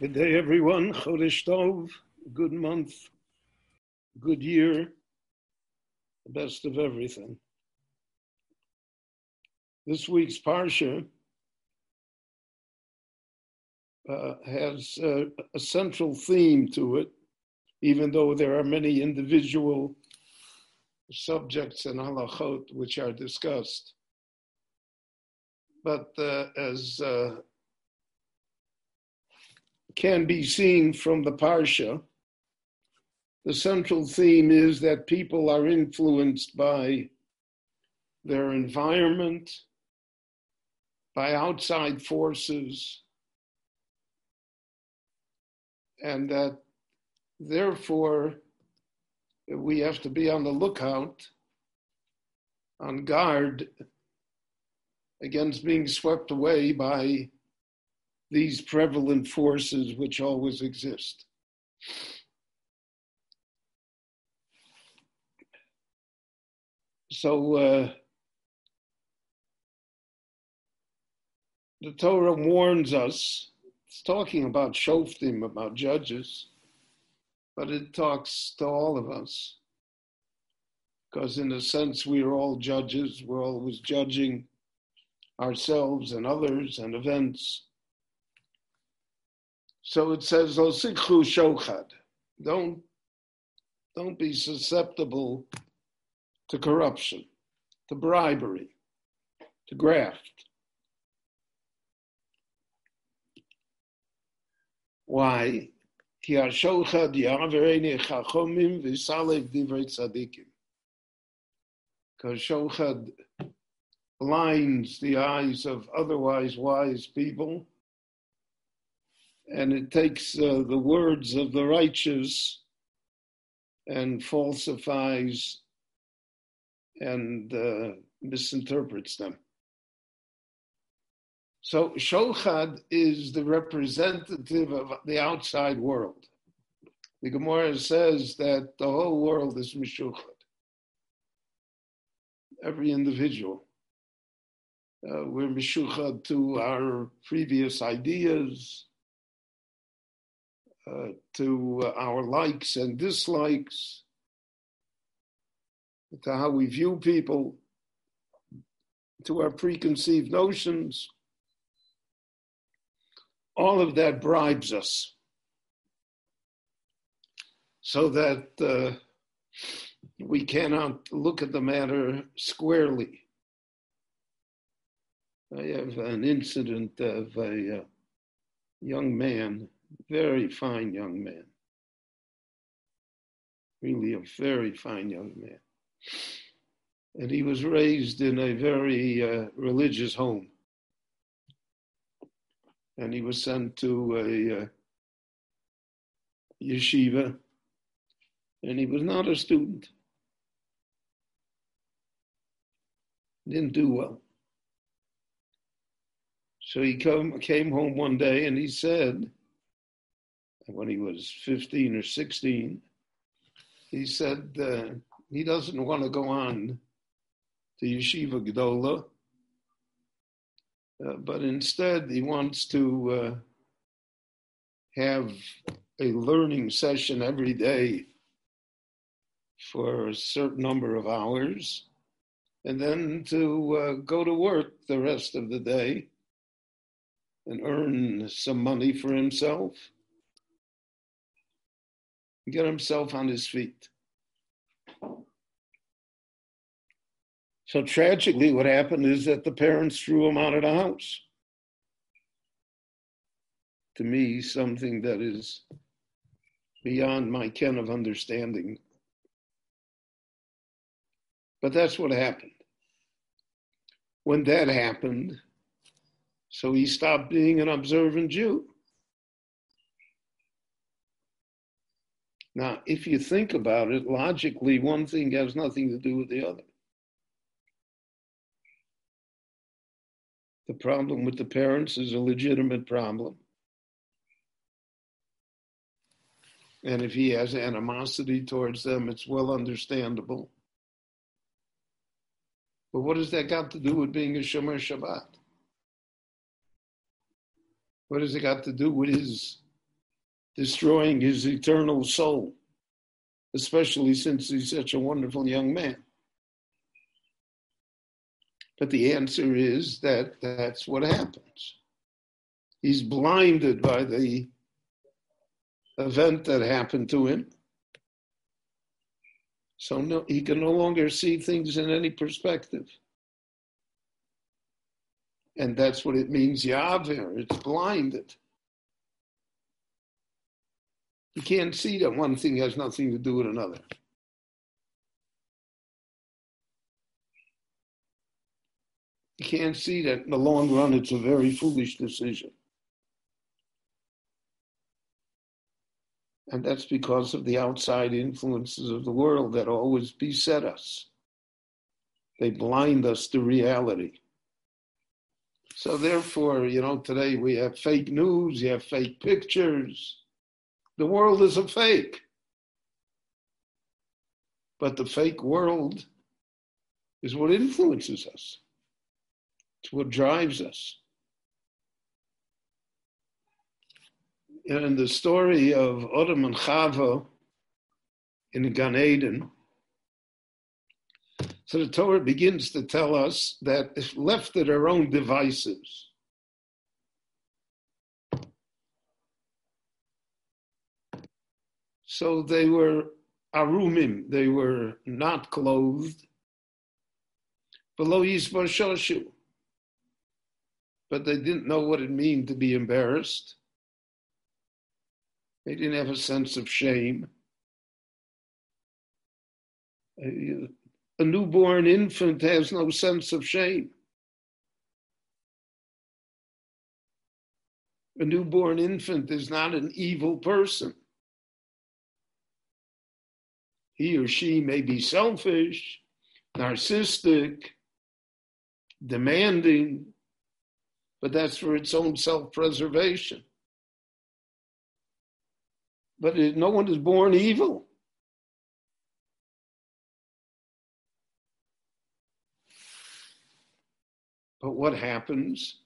Good day, everyone. Chodesh Tov, good month, good year, the best of everything. This week's Parsha uh, has uh, a central theme to it, even though there are many individual subjects and halachot which are discussed. But uh, as uh, can be seen from the Parsha, the central theme is that people are influenced by their environment, by outside forces, and that therefore we have to be on the lookout, on guard against being swept away by these prevalent forces which always exist. So uh, the Torah warns us, it's talking about Shoftim, about judges, but it talks to all of us. Because, in a sense, we are all judges, we're always judging ourselves and others and events. So it says, Osikhu shochad. Don't, don't be susceptible to corruption, to bribery, to graft. Why? Because shochad blinds the eyes of otherwise wise people and it takes uh, the words of the righteous and falsifies and uh, misinterprets them. So Shochad is the representative of the outside world. The Gemara says that the whole world is Meshuchad. Every individual. Uh, we're Meshuchad to our previous ideas, uh, to uh, our likes and dislikes, to how we view people, to our preconceived notions. All of that bribes us so that uh, we cannot look at the matter squarely. I have an incident of a uh, young man very fine young man. Really a very fine young man. And he was raised in a very uh, religious home. And he was sent to a uh, yeshiva, and he was not a student. Didn't do well. So he come, came home one day and he said, when he was 15 or 16, he said uh, he doesn't want to go on to Yeshiva Gedola, uh, but instead he wants to uh, have a learning session every day for a certain number of hours, and then to uh, go to work the rest of the day and earn some money for himself get himself on his feet. So tragically, what happened is that the parents threw him out of the house. To me, something that is beyond my ken of understanding. But that's what happened. When that happened, so he stopped being an observant Jew. Now, if you think about it logically, one thing has nothing to do with the other. The problem with the parents is a legitimate problem. And if he has animosity towards them, it's well understandable. But what has that got to do with being a Shomer Shabbat? What has it got to do with his destroying his eternal soul, especially since he's such a wonderful young man. But the answer is that that's what happens. He's blinded by the event that happened to him. So no, he can no longer see things in any perspective. And that's what it means, Yavir. It's blinded. You can't see that one thing has nothing to do with another. You can't see that in the long run it's a very foolish decision. And that's because of the outside influences of the world that always beset us. They blind us to reality. So therefore, you know, today we have fake news, you have fake pictures. The world is a fake. But the fake world is what influences us. It's what drives us. In the story of Adam and Chava in Gan Eden, so the Torah begins to tell us that if left at our own devices, so they were arumim, they were not clothed, below Yisbar but they didn't know what it meant to be embarrassed. They didn't have a sense of shame a newborn infant has no sense of shame. A newborn infant is not an evil person. He or she may be selfish, narcissistic, demanding, but that's for its own self preservation. But it, no one is born evil. But what happens?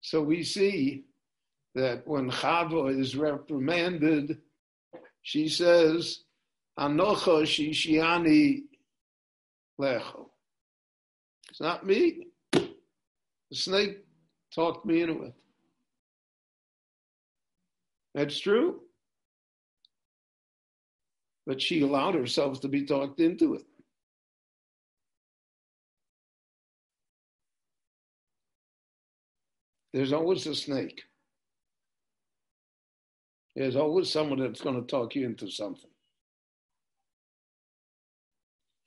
So we see that when Chava is reprimanded, she says, Anocha shishiani lecho. It's not me. The snake talked me into it. That's true. But she allowed herself to be talked into it. There's always a snake. There's always someone that's going to talk you into something.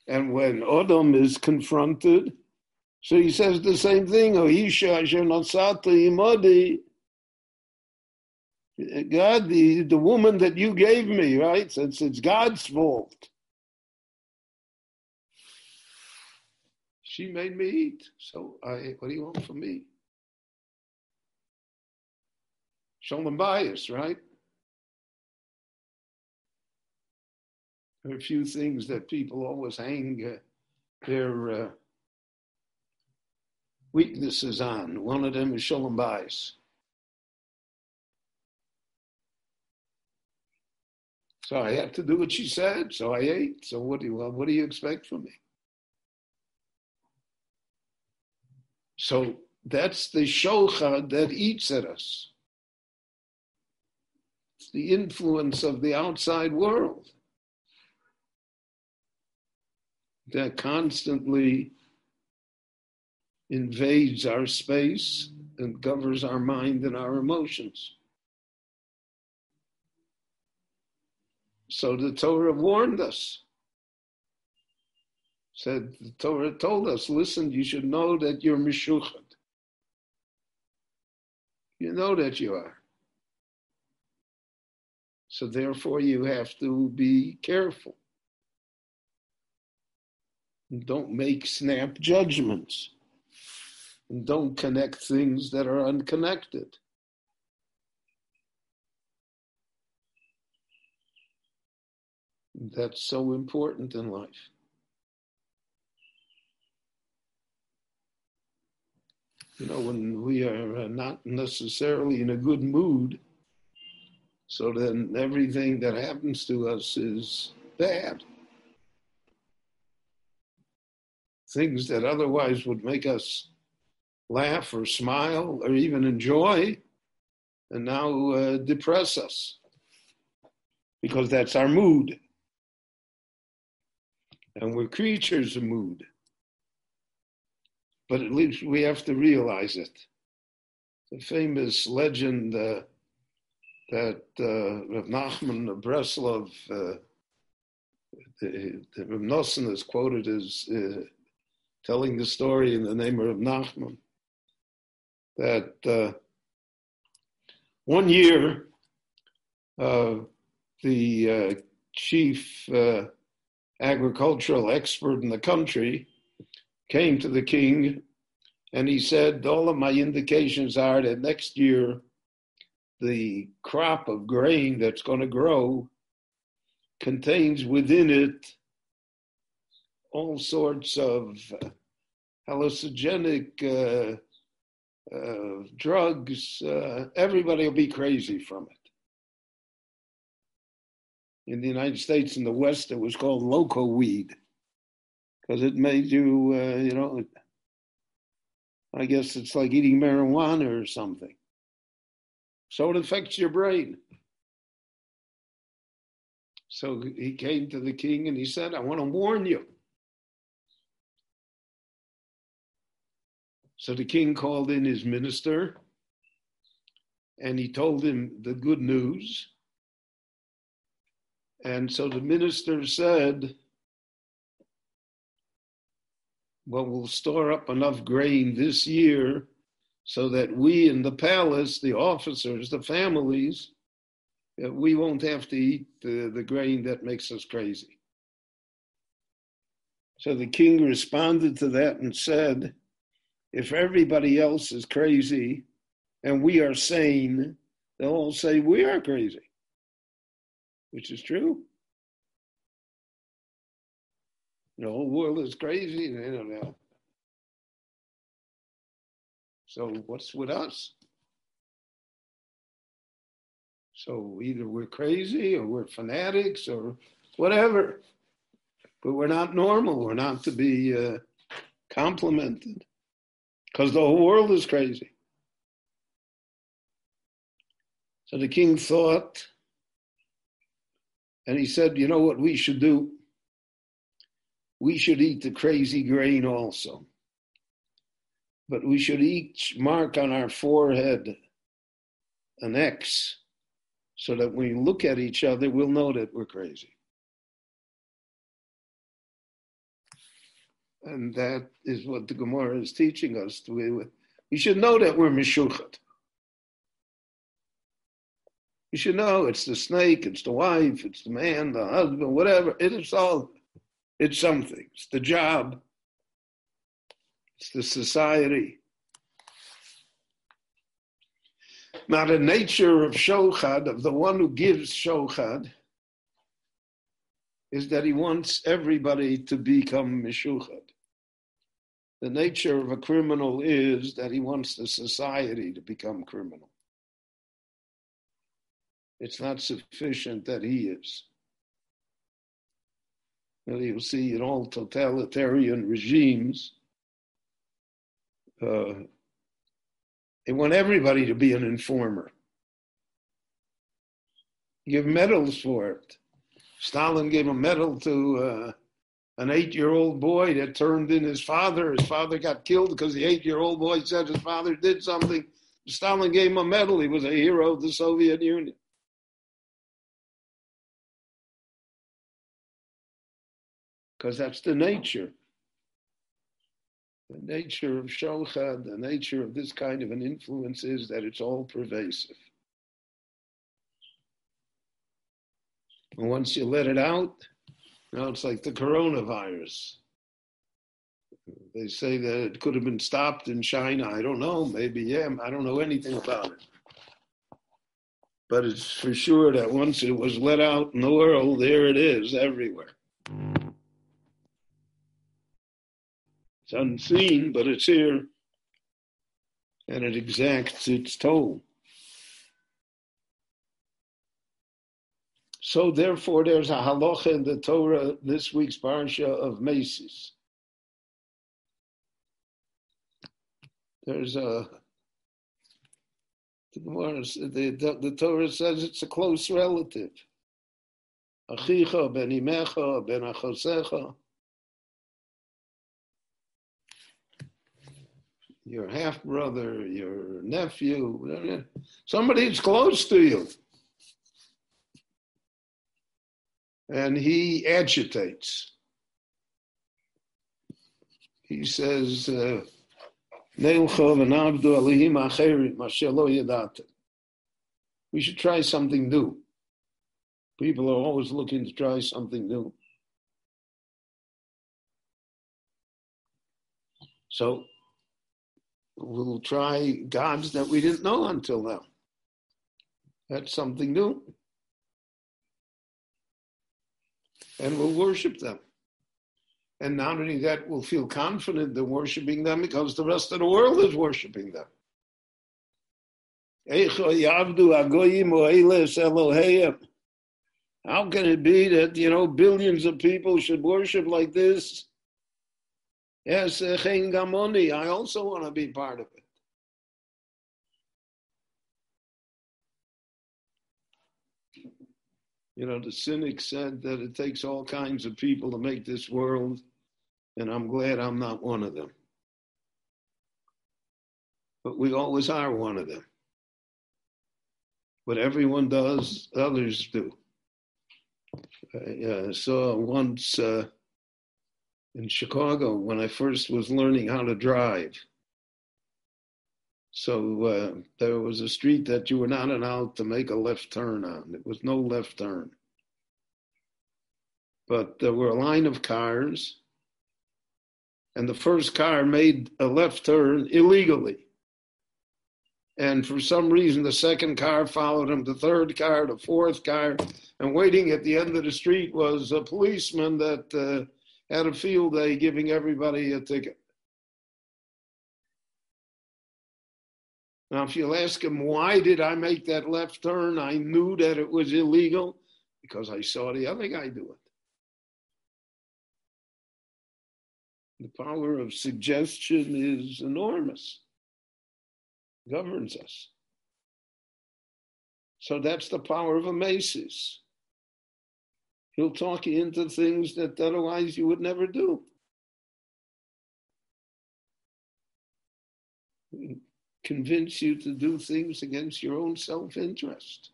And when Adam is confronted, so he says the same thing, Oh, Isha Imadi. God, the, the woman that you gave me, right? Since it's God's fault. She made me eat. So I, what do you want from me? Shalom bayis, right? There are a few things that people always hang uh, their uh, weaknesses on. One of them is shalom bayis. So I have to do what she said. So I ate. So what do you what do you expect from me? So that's the shochad that eats at us. It's the influence of the outside world that constantly invades our space and governs our mind and our emotions. So the Torah warned us. Said the Torah told us, listen, you should know that you're mishuchat. You know that you are. So therefore, you have to be careful. And don't make snap judgments. And don't connect things that are unconnected. That's so important in life. You know, when we are uh, not necessarily in a good mood, So then everything that happens to us is bad. Things that otherwise would make us laugh or smile or even enjoy, and now uh, depress us because that's our mood. And we're creatures of mood. But at least we have to realize it. The famous legend uh, that uh, Rav Nachman of Breslov, uh, the, the Rav Nosson is quoted as uh, telling the story in the name of Nachman that uh, one year uh, the uh, chief uh, agricultural expert in the country came to the king and he said, All of my indications are that next year the crop of grain that's going to grow contains within it all sorts of hallucinogenic uh, uh, drugs. Uh, everybody will be crazy from it in the United States in the West, it was called loco weed because it made you, uh, you know, I guess it's like eating marijuana or something. So it affects your brain. So he came to the king and he said, I want to warn you. So the king called in his minister and he told him the good news. And so the minister said, Well, we'll store up enough grain this year so that we in the palace, the officers, the families, we won't have to eat the, the grain that makes us crazy. So the king responded to that and said, If everybody else is crazy and we are sane, they'll all say we are crazy which is true. The whole world is crazy, They don't know. So what's with us? So either we're crazy or we're fanatics or whatever, but we're not normal. We're not to be uh, complimented because the whole world is crazy. So the king thought and he said, You know what we should do? We should eat the crazy grain also. But we should each mark on our forehead an X so that when we look at each other, we'll know that we're crazy. And that is what the Gemara is teaching us. We should know that we're Meshuchat. You should know it's the snake, it's the wife, it's the man, the husband, whatever. It is all, it's something. It's the job, it's the society. Now, the nature of Shochad, of the one who gives Shochad, is that he wants everybody to become Meshuchad. The nature of a criminal is that he wants the society to become criminal. It's not sufficient that he is. Well, you'll see in all totalitarian regimes, uh, they want everybody to be an informer. Give medals for it. Stalin gave a medal to uh, an eight year old boy that turned in his father. His father got killed because the eight year old boy said his father did something. Stalin gave him a medal. He was a hero of the Soviet Union. because that's the nature. The nature of Shochad, the nature of this kind of an influence is that it's all pervasive. And once you let it out, now it's like the coronavirus. They say that it could have been stopped in China. I don't know. Maybe, yeah. I don't know anything about it. But it's for sure that once it was let out in the world, there it is everywhere. It's unseen, but it's here. And it exacts its toll. So therefore, there's a halacha in the Torah this week's parsha of mesis. There's a the, the, the Torah says it's a close relative. Achicha ben imecha ben achosecha. Your half brother, your nephew, somebody that's close to you. And he agitates. He says, uh, we should try something new. People are always looking to try something new. So we'll try gods that we didn't know until now. That's something new. And we'll worship them. And not only that, we'll feel confident in worshiping them because the rest of the world is worshiping them. How can it be that, you know, billions of people should worship like this? Yes, I also want to be part of it. You know, the cynic said that it takes all kinds of people to make this world, and I'm glad I'm not one of them. But we always are one of them. What everyone does, others do. I uh, saw once uh, in Chicago when I first was learning how to drive. So uh, there was a street that you were not allowed to make a left turn on. There was no left turn. But there were a line of cars, and the first car made a left turn illegally. And for some reason, the second car followed him, the third car, the fourth car, and waiting at the end of the street was a policeman that uh, had a field day giving everybody a ticket. Now, if you'll ask him, why did I make that left turn? I knew that it was illegal because I saw the other guy do it. The power of suggestion is enormous, governs us. So that's the power of a mesis. He'll talk you into things that otherwise you would never do. Convince you to do things against your own self interest.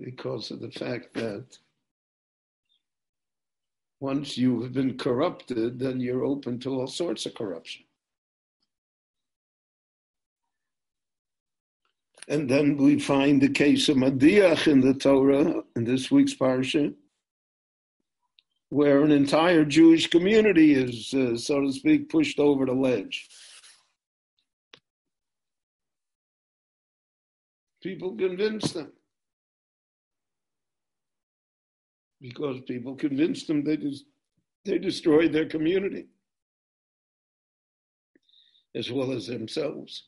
Because of the fact that once you have been corrupted, then you're open to all sorts of corruption. And then we find the case of Madiach in the Torah in this week's parsha, where an entire Jewish community is, uh, so to speak, pushed over the ledge. People convinced them. Because people convinced them they just they destroyed their community as well as themselves.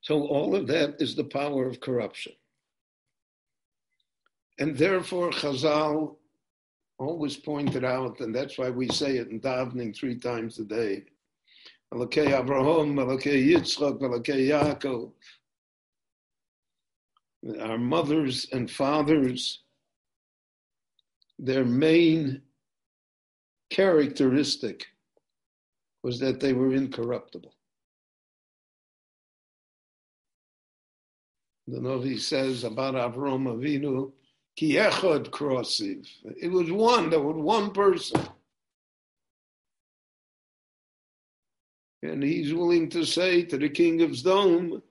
So all of that is the power of corruption. And therefore, Chazal always pointed out, and that's why we say it in davening three times a day. Elokei Avraham, Elokei Yitzchak, Elokei Yaakov. Our mothers and fathers, their main characteristic was that they were incorruptible. The Novi says about Avram Avinu, Ki echad krosiv. It was one, there was one person. And he's willing to say to the king of Zdom,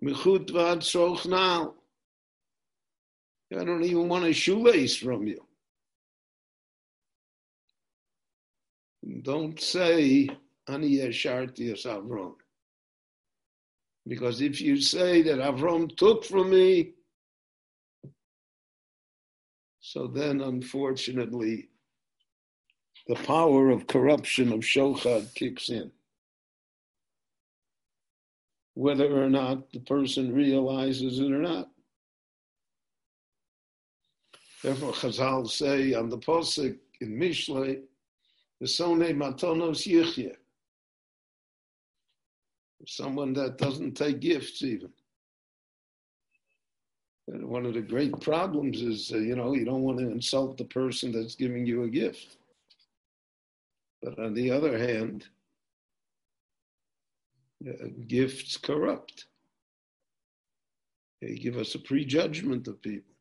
Michut vad now. I don't even want a shoelace from you. Don't say, Ani Yesharti Avram. Because if you say that Avram took from me, so then, unfortunately, the power of corruption of Shochad kicks in. whether or not the person realizes it or not. Therefore, Chazal say on the posik in Mishle, the Sone Matonos Yichye. Someone that doesn't take gifts even. One of the great problems is, uh, you know, you don't want to insult the person that's giving you a gift. But on the other hand, uh, gifts corrupt. They give us a prejudgment of people.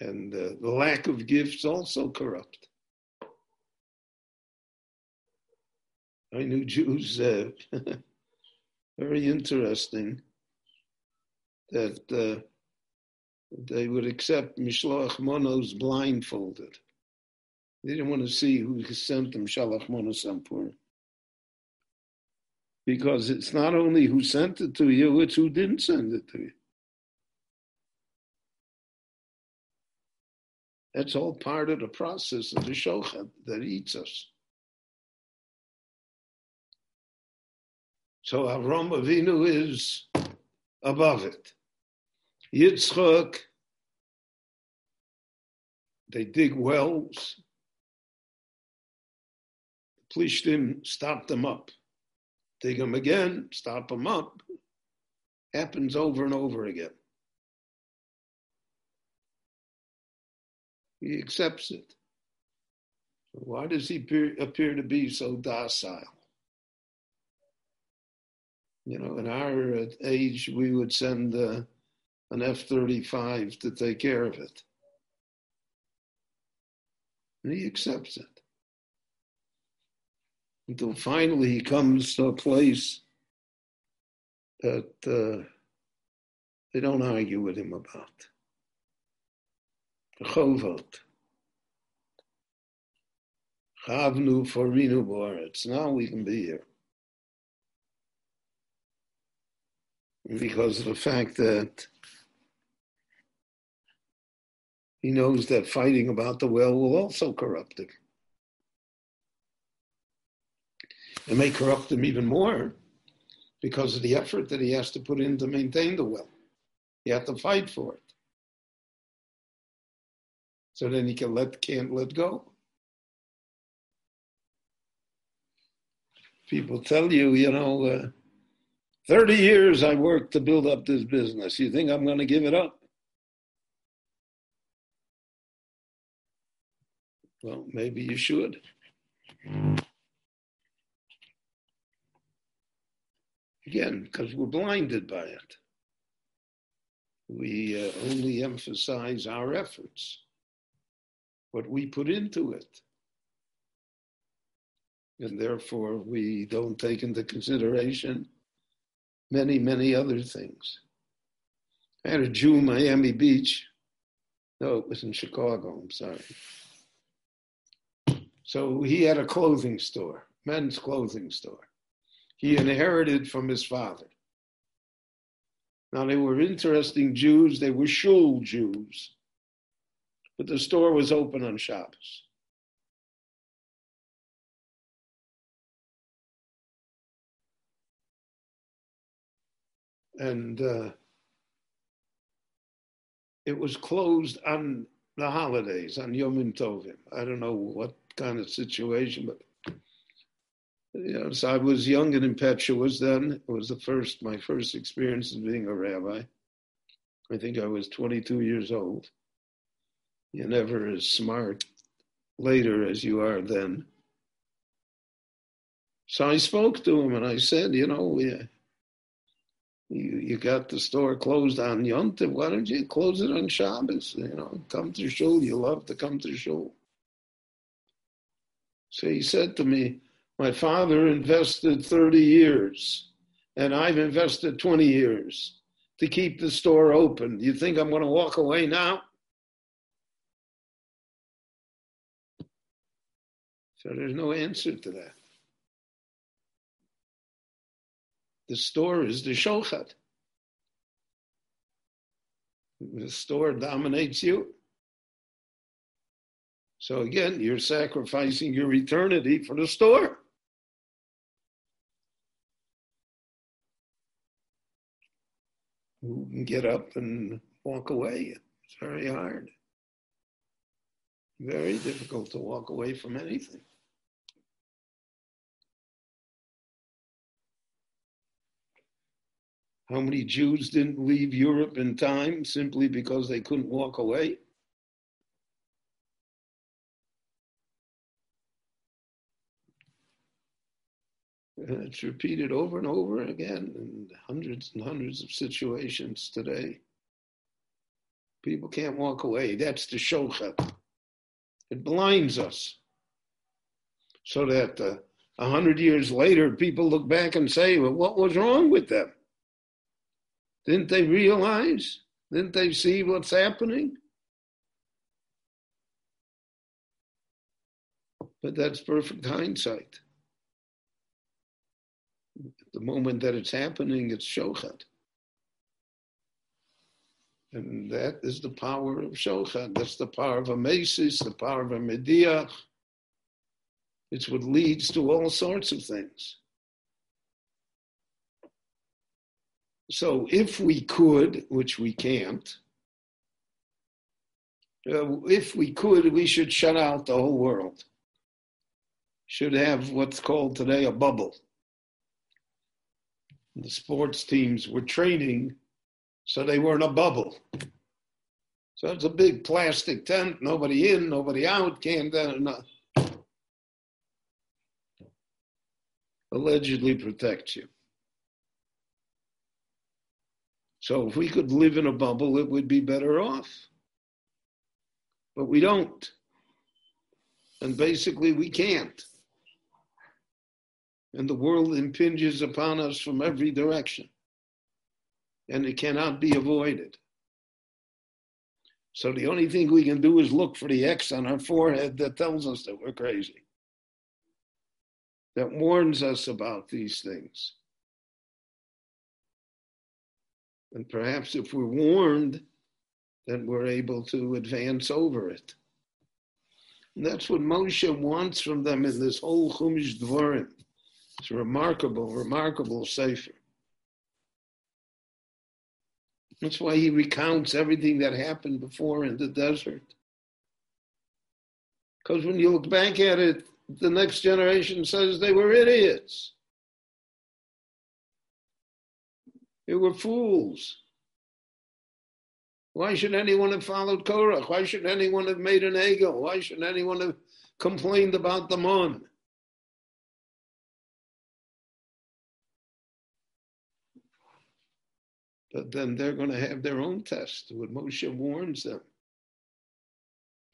And uh, the lack of gifts also corrupt. I knew Jews, uh, very interesting, that uh, they would accept Mishloach Monos blindfolded. They didn't want to see who sent them Shalach Monos Sampur. Because it's not only who sent it to you, it's who didn't send it to you. That's all part of the process of the shochad that eats us. So Avram Avinu is above it. Yitzchak, they dig wells. The Plishtim stop them up. Dig them again, stop them up. Happens over and over again. He accepts it. Why does he appear, appear to be so docile? You know, in our age, we would send uh, an F 35 to take care of it. And he accepts it. Until finally he comes to a place that uh, they don't argue with him about. Chovot. Chavnu forinu boretz. Now we can be here. Because of the fact that he knows that fighting about the will will also corrupt him. It may corrupt him even more because of the effort that he has to put in to maintain the will. He has to fight for it so then he can let can't let go. People tell you, you know, uh, 30 years I worked to build up this business. You think I'm going to give it up? Well, maybe you should. Again, because we're blinded by it. We uh, only emphasize our efforts what we put into it. And therefore, we don't take into consideration many, many other things. I had a Jew in Miami Beach. No, it was in Chicago, I'm sorry. So he had a clothing store, men's clothing store. He inherited from his father. Now, they were interesting Jews, they were shul Jews but the store was open on Shabbos. And uh, it was closed on the holidays, on Yom Tovim. I don't know what kind of situation, but you know, so I was young and impetuous then. It was the first, my first experience as being a rabbi. I think I was 22 years old. You're never as smart later as you are then. So I spoke to him and I said, you know, you, you got the store closed on Yontif. Why don't you close it on Shabbos? You know, come to shul. You love to come to shul. So he said to me, my father invested 30 years and I've invested 20 years to keep the store open. You think I'm going to walk away now? So there's no answer to that. The store is the shochad. The store dominates you. So again, you're sacrificing your eternity for the store. You can get up and walk away? It's very hard. Very difficult to walk away from anything. How many Jews didn't leave Europe in time simply because they couldn't walk away? And it's repeated over and over again in hundreds and hundreds of situations today. People can't walk away. That's the shochad. It blinds us. So that uh, a uh, hundred years later, people look back and say, well, what was wrong with them? Didn't they realize? Didn't they see what's happening? But that's perfect hindsight. The moment that it's happening, it's shochad. And that is the power of shochad. That's the power of a mesis, the power of a mediach. It's what leads to all sorts of things. So if we could, which we can't, uh, if we could, we should shut out the whole world. Should have what's called today a bubble. The sports teams were training so they were in a bubble. So it's a big plastic tent, nobody in, nobody out, can't uh, allegedly protect you. So if we could live in a bubble, it would be better off. But we don't. And basically, we can't. And the world impinges upon us from every direction. And it cannot be avoided. So the only thing we can do is look for the X on our forehead that tells us that we're crazy, that warns us about these things. And perhaps if we're warned, then we're able to advance over it. And that's what Moshe wants from them in this whole Chumash Dvarim. It's remarkable, remarkable sefer. That's why he recounts everything that happened before in the desert. Because when you look back at it, the next generation says they were idiots. They were fools. Why should anyone have followed Korach? Why should anyone have made an ego? Why should anyone have complained about the mon? But then they're going to have their own test. What Moshe warns them.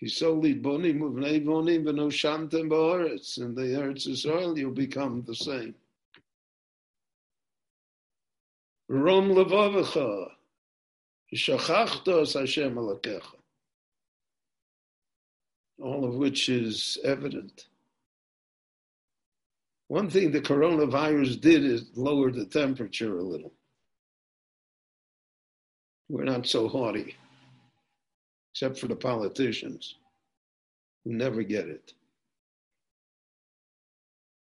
In the Eretz Israel, you'll become the same. Rom levavecha. Shachachtos Hashem alakecha. All of which is evident. One thing the coronavirus did is lower the temperature a little. We're not so haughty, except for the politicians who never get it.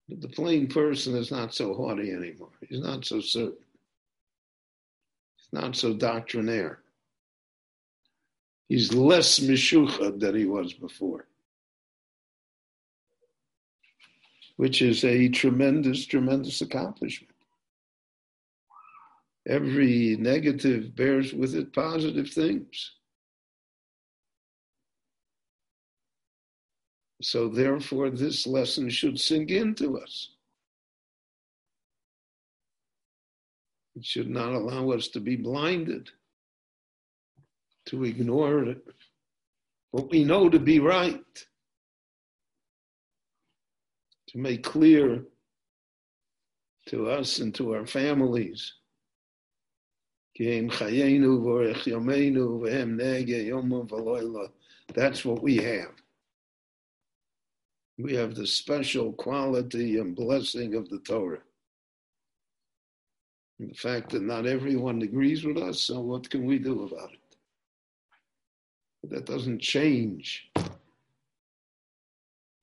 But the plain person is not so haughty anymore. He's not so certain He's not so doctrinaire. He's less mishucha than he was before, which is a tremendous, tremendous accomplishment. Every negative bears with it positive things. So, therefore, this lesson should sink into us. It should not allow us to be blinded, to ignore it, what we know to be right, to make clear to us and to our families. That's what we have. We have the special quality and blessing of the Torah the fact that not everyone agrees with us, so what can we do about it? That doesn't change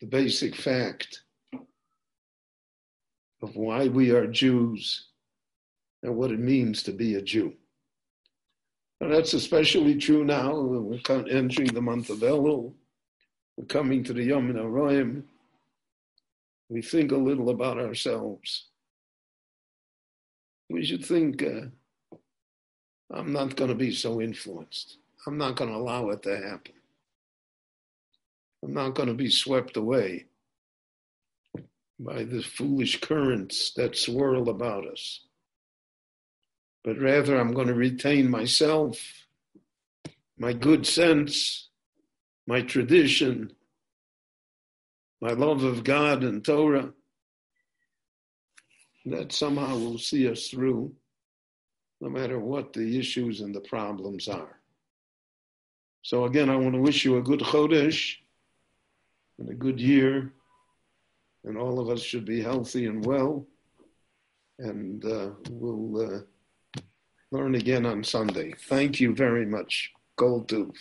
the basic fact of why we are Jews and what it means to be a Jew. And that's especially true now. We're entering the month of Elul. We're coming to the Yomim Noraim. We think a little about ourselves. We should think, uh, I'm not going to be so influenced. I'm not going to allow it to happen. I'm not going to be swept away by the foolish currents that swirl about us. But rather, I'm going to retain myself, my good sense, my tradition, my love of God and Torah. That somehow will see us through, no matter what the issues and the problems are. So, again, I want to wish you a good Chodesh and a good year and all of us should be healthy and well. And uh, we'll uh, learn again on Sunday. Thank you very much. Kol tuv.